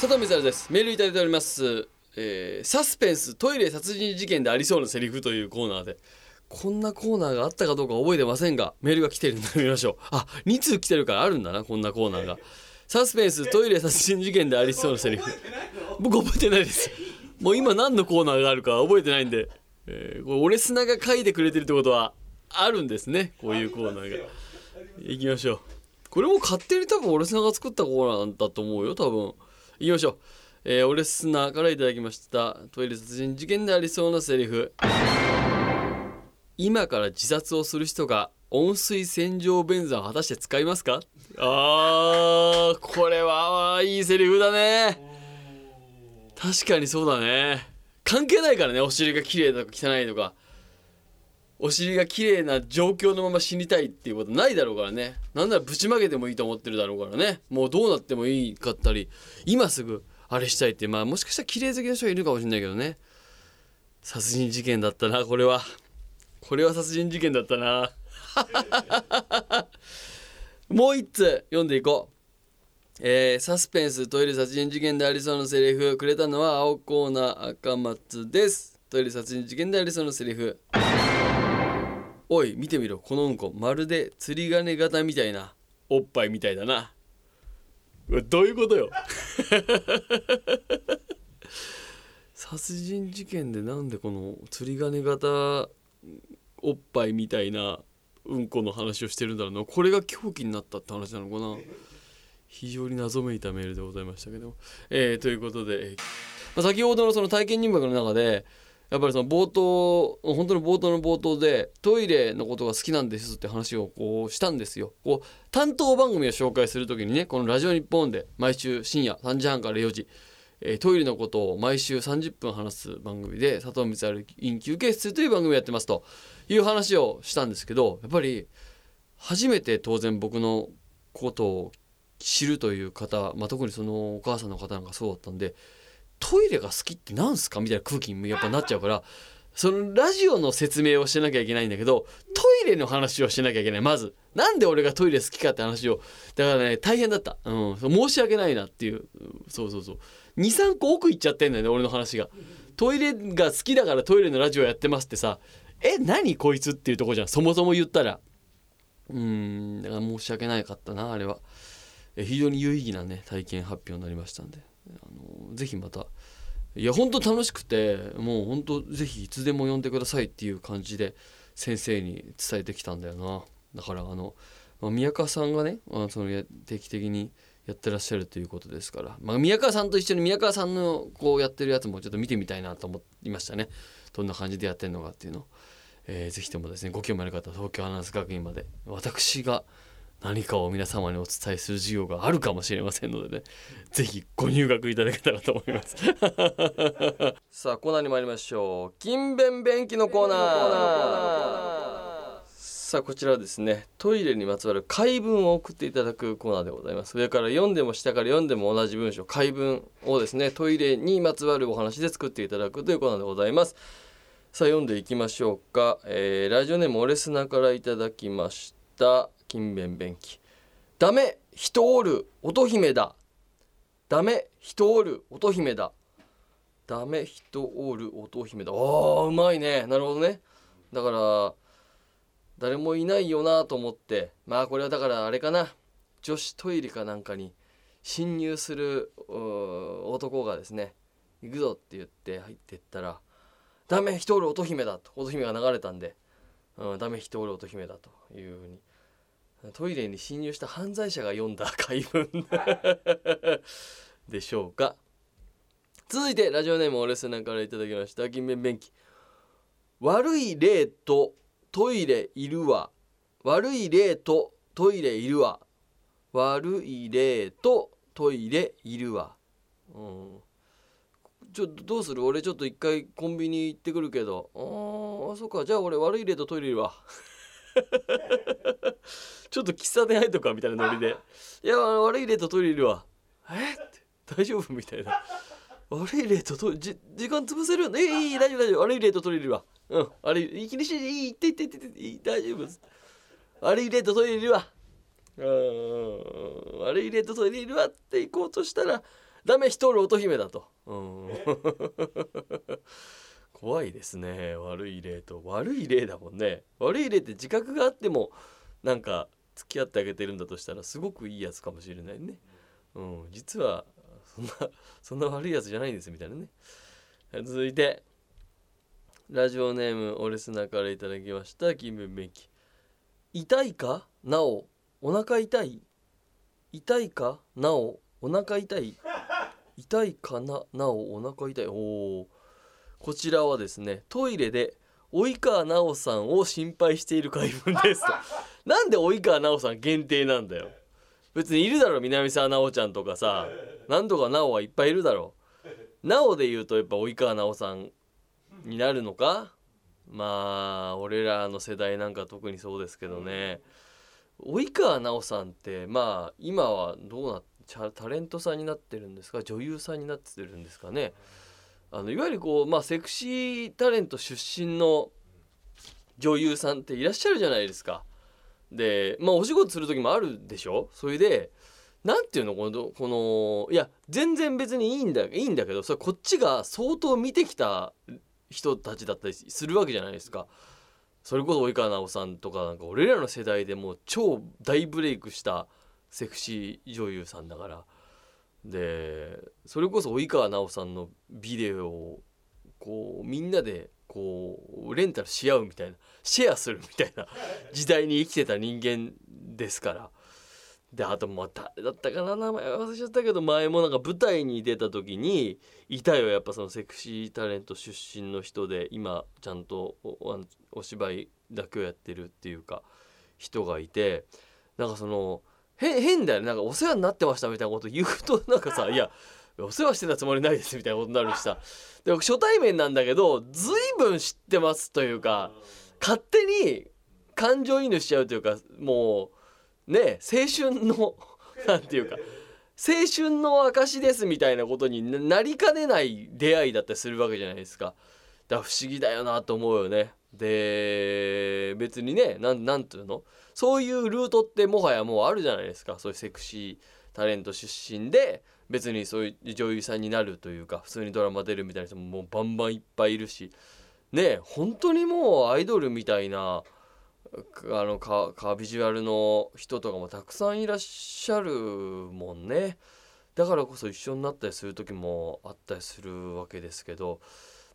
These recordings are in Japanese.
佐藤光です。メールいただいております、えーサスペンストイレ殺人事件でありそうなセリフというコーナーで。こんなコーナーがあったかどうか覚えてませんがメールが来てるんで見ましょう。あ2通来てるからあるんだなこんなコーナーが。サスペンストイレ殺人事件でありそうなセリフ。僕覚えてないです。もう今何のコーナーがあるか覚えてないんで、えーこれ俺砂が書いてくれてるってことはあるんですね。こういうコーナーが。いきましょう。これも勝手に多分俺砂が作ったコーナーだと思うよ多分。いきましょ。うえー、俺砂からいただきました。トイレ殺人事件でありそうなセリフ。今から自殺をする人が温水洗浄便座を果たして使いますか？あーこれはいいセリフだね。確かにそうだね。関係ないからねお尻が綺麗とか汚いとか。お尻が綺麗な状況のまま死にたいっていうことないだろうからね。なんならぶちまけてもいいと思ってるだろうからね。もうどうなってもいいかったり。今すぐあれしたいってまあもしかしたら綺麗好きな人がいるかもしれないけどね。殺人事件だったなこれは。これは殺人事件だったな。もう一つ読んでいこう。えーサスペンストイレ殺人事件でありそうなセリフ。くれたのは青コーナー赤松です。トイレ殺人事件でありそうなセリフ。おい見てみろ。このうんこ。まるで釣り鐘型みたいなおっぱいみたいだな。どういうことよ。殺人事件でなんでこの釣り鐘型おっぱいみたいなうんこの話をしてるんだろうな。これが狂気になったって話なのかな。非常に謎めいたメールでございましたけど、えーということで、まあ、先ほどのその体験入学の中でやっぱりその冒頭本当の冒頭の冒頭でトイレのことが好きなんですって話をこうしたんですよ。こう担当番組を紹介する時にねこの「ラジオ日本で毎週深夜3時半から4時、えートイレのことを毎週30分話す番組で佐藤光晴院休憩室という番組をやってますという話をしたんですけどやっぱり初めて当然僕のことを知るという方、まあ、特にそのお母さんの方なんかそうだったんでトイレが好きってなんすかみたいな空気にやっぱなっちゃうからそのラジオの説明をしなきゃいけないんだけどトイレの話をしなきゃいけない。まずなんで俺がトイレ好きかって話を。だからね大変だった、うん、申し訳ないなっていう。そうそうそう。23個奥行っちゃってんだよね俺の話が。トイレが好きだからトイレのラジオやってますってさ。え何こいつっていうとこじゃん。そもそも言ったら。うんだから申し訳ないかったなあれは。非常に有意義なね体験発表になりましたんで。あのぜひまた。いや本当楽しくてもう本当ぜひいつでも呼んでくださいっていう感じで先生に伝えてきたんだよな。だからあの、まあ宮川さんがねあその定期的にやってらっしゃるということですから、まあ、宮川さんと一緒に宮川さんのこうやってるやつもちょっと見てみたいなと思いましたね。どんな感じでやってるのかっていうの。を、えーぜひともですねご興味ある方は東京アナウンス学院まで私が何かを皆様にお伝えする授業があるかもしれませんのでねぜひご入学いただけたらと思います。さあコーナーに参りましょう。勤勉便器のコーナー。さあこちらはですね。トイレにまつわる解文を送っていただくコーナーでございます。上から読んでも下から読んでも同じ文章解文をですねトイレにまつわるお話で作っていただくというコーナーでございます。さあ読んでいきましょうか、えーラジオネームオレスナからいただきました。勤勉便器ダメ人おる乙姫だ。ダメ人おる乙姫だ。ダメ人おる乙姫だ。あーうまいね。なるほどね。だから誰もいないよなと思って。まあこれはだからあれかな。女子トイレかなんかに侵入する男がですね行くぞって言って入ってったらダメ人おる乙姫だと。乙姫が流れたんで、うん、ダメ人おる乙姫だというふうに。トイレに侵入した犯罪者が読んだ回文。でしょうか。続いてラジオネームオレスナからいただきました金面便器悪い例とトイレいるわ。悪い例とトイレいるわ。悪い例とトイレいるわ。うん。ちょっとどうする？俺ちょっと一回コンビニ行ってくるけど。ああそうか。じゃあ俺悪い例とトイレいるわ。ちょっと喫茶店入っとくかみたいなノリで「いや悪い例とトイレいるわ」「え？っ?」て。大丈夫？みたいな「悪い例とトイレじ時間潰せるよね？いい大丈夫大丈夫。悪い例とトイレいるわ。うん。悪い気にしないでいって行って行って大丈夫。悪い例とトイレいるわ。うん。悪い例とトイレいるわ。って行こうとしたらダメ一人乙姫だと、うん、怖いですね。悪い例と悪い例だもんね。悪い例って自覚があってもなんか付き合ってあげてるんだとしたらすごくいいやつかもしれないね、うん、実はそんな そんな悪いやつじゃないんですみたいなね。続いてラジオネームオレスナからいただきました金文便器痛いか？なお。お腹痛い？痛いか？なお。お腹痛い？痛いかな？なお。お腹痛い。おおこちらはですねトイレで及川奈緒さんを心配している回文ですと。なんで及川奈緒さん限定なんだよ。別にいるだろ南沢奈緒ちゃんとかさ。なんとか奈緒はいっぱいいるだろ奈緒で言うとやっぱ及川奈緒さんになるのか。まあ俺らの世代なんか特にそうですけどね。及川奈緒さんってまあ今はどうなタレントさんになってるんですか？女優さんになってるんですかね？あのいわゆるこうまあセクシータレント出身の女優さんっていらっしゃるじゃないですか。でまあお仕事する時もあるでしょ？それで何ていうのこのこのいや全然別にいいんだいいんだけどそれこっちが相当見てきた人たちだったりするわけじゃないですか。それこそ及川奈緒さんとかなんか俺らの世代でもう超大ブレイクしたセクシー女優さんだからでそれこそ及川奈緒さんのビデオをこうみんなでこうレンタルし合うみたいなシェアするみたいな 時代に生きてた人間ですから。であとまあ誰だったかな名前忘れちゃったけど前もなんか舞台に出た時にいたよやっぱそのセクシータレント出身の人で今ちゃんとお芝居だけをやってるっていうか人がいてなんかその変だよねなんかお世話になってましたみたいなこと言うとなんかさ いやお世話してたつもりないですみたいなことになるしさでも初対面なんだけど随分知ってますというか勝手に感情移入しちゃうというかもうね青春の 何て言うか青春の証ですみたいなことになりかねない出会いだったりするわけじゃないですか。だから不思議だよなと思うよね。で別にね何て言うの？そういうルートってもはやもうあるじゃないですか。そういうセクシータレント出身で別にそういう女優さんになるというか普通にドラマ出るみたいな人ももうバンバンいっぱいいるし。ね本当にもうアイドルみたいなあのかかビジュアルの人とかもたくさんいらっしゃるもんね。だからこそ一緒になったりする時もあったりするわけですけど。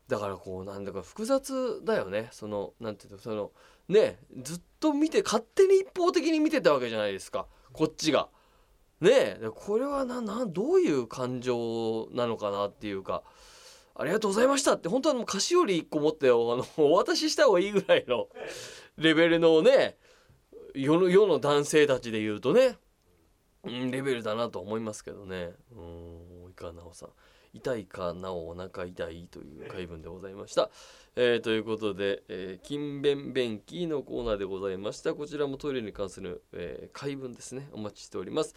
だからこうなんだか複雑だよね。そのなんていうのそのねずっと見て勝手に一方的に見てたわけじゃないですか。こっちが。ねこれはななどういう感情なのかなっていうか。ありがとうございましたって本当はもう菓子折り1個持ってあのお渡しした方がいいぐらいのレベルのね世の世の男性たちで言うとね、レベルだなと思いますけどね。うん及川奈緒さん。痛いかなおお腹痛いという回文でございました。えー、ということで、えー、勤勉便器のコーナーでございました。こちらもトイレに関する、えー、回文ですね。お待ちしております。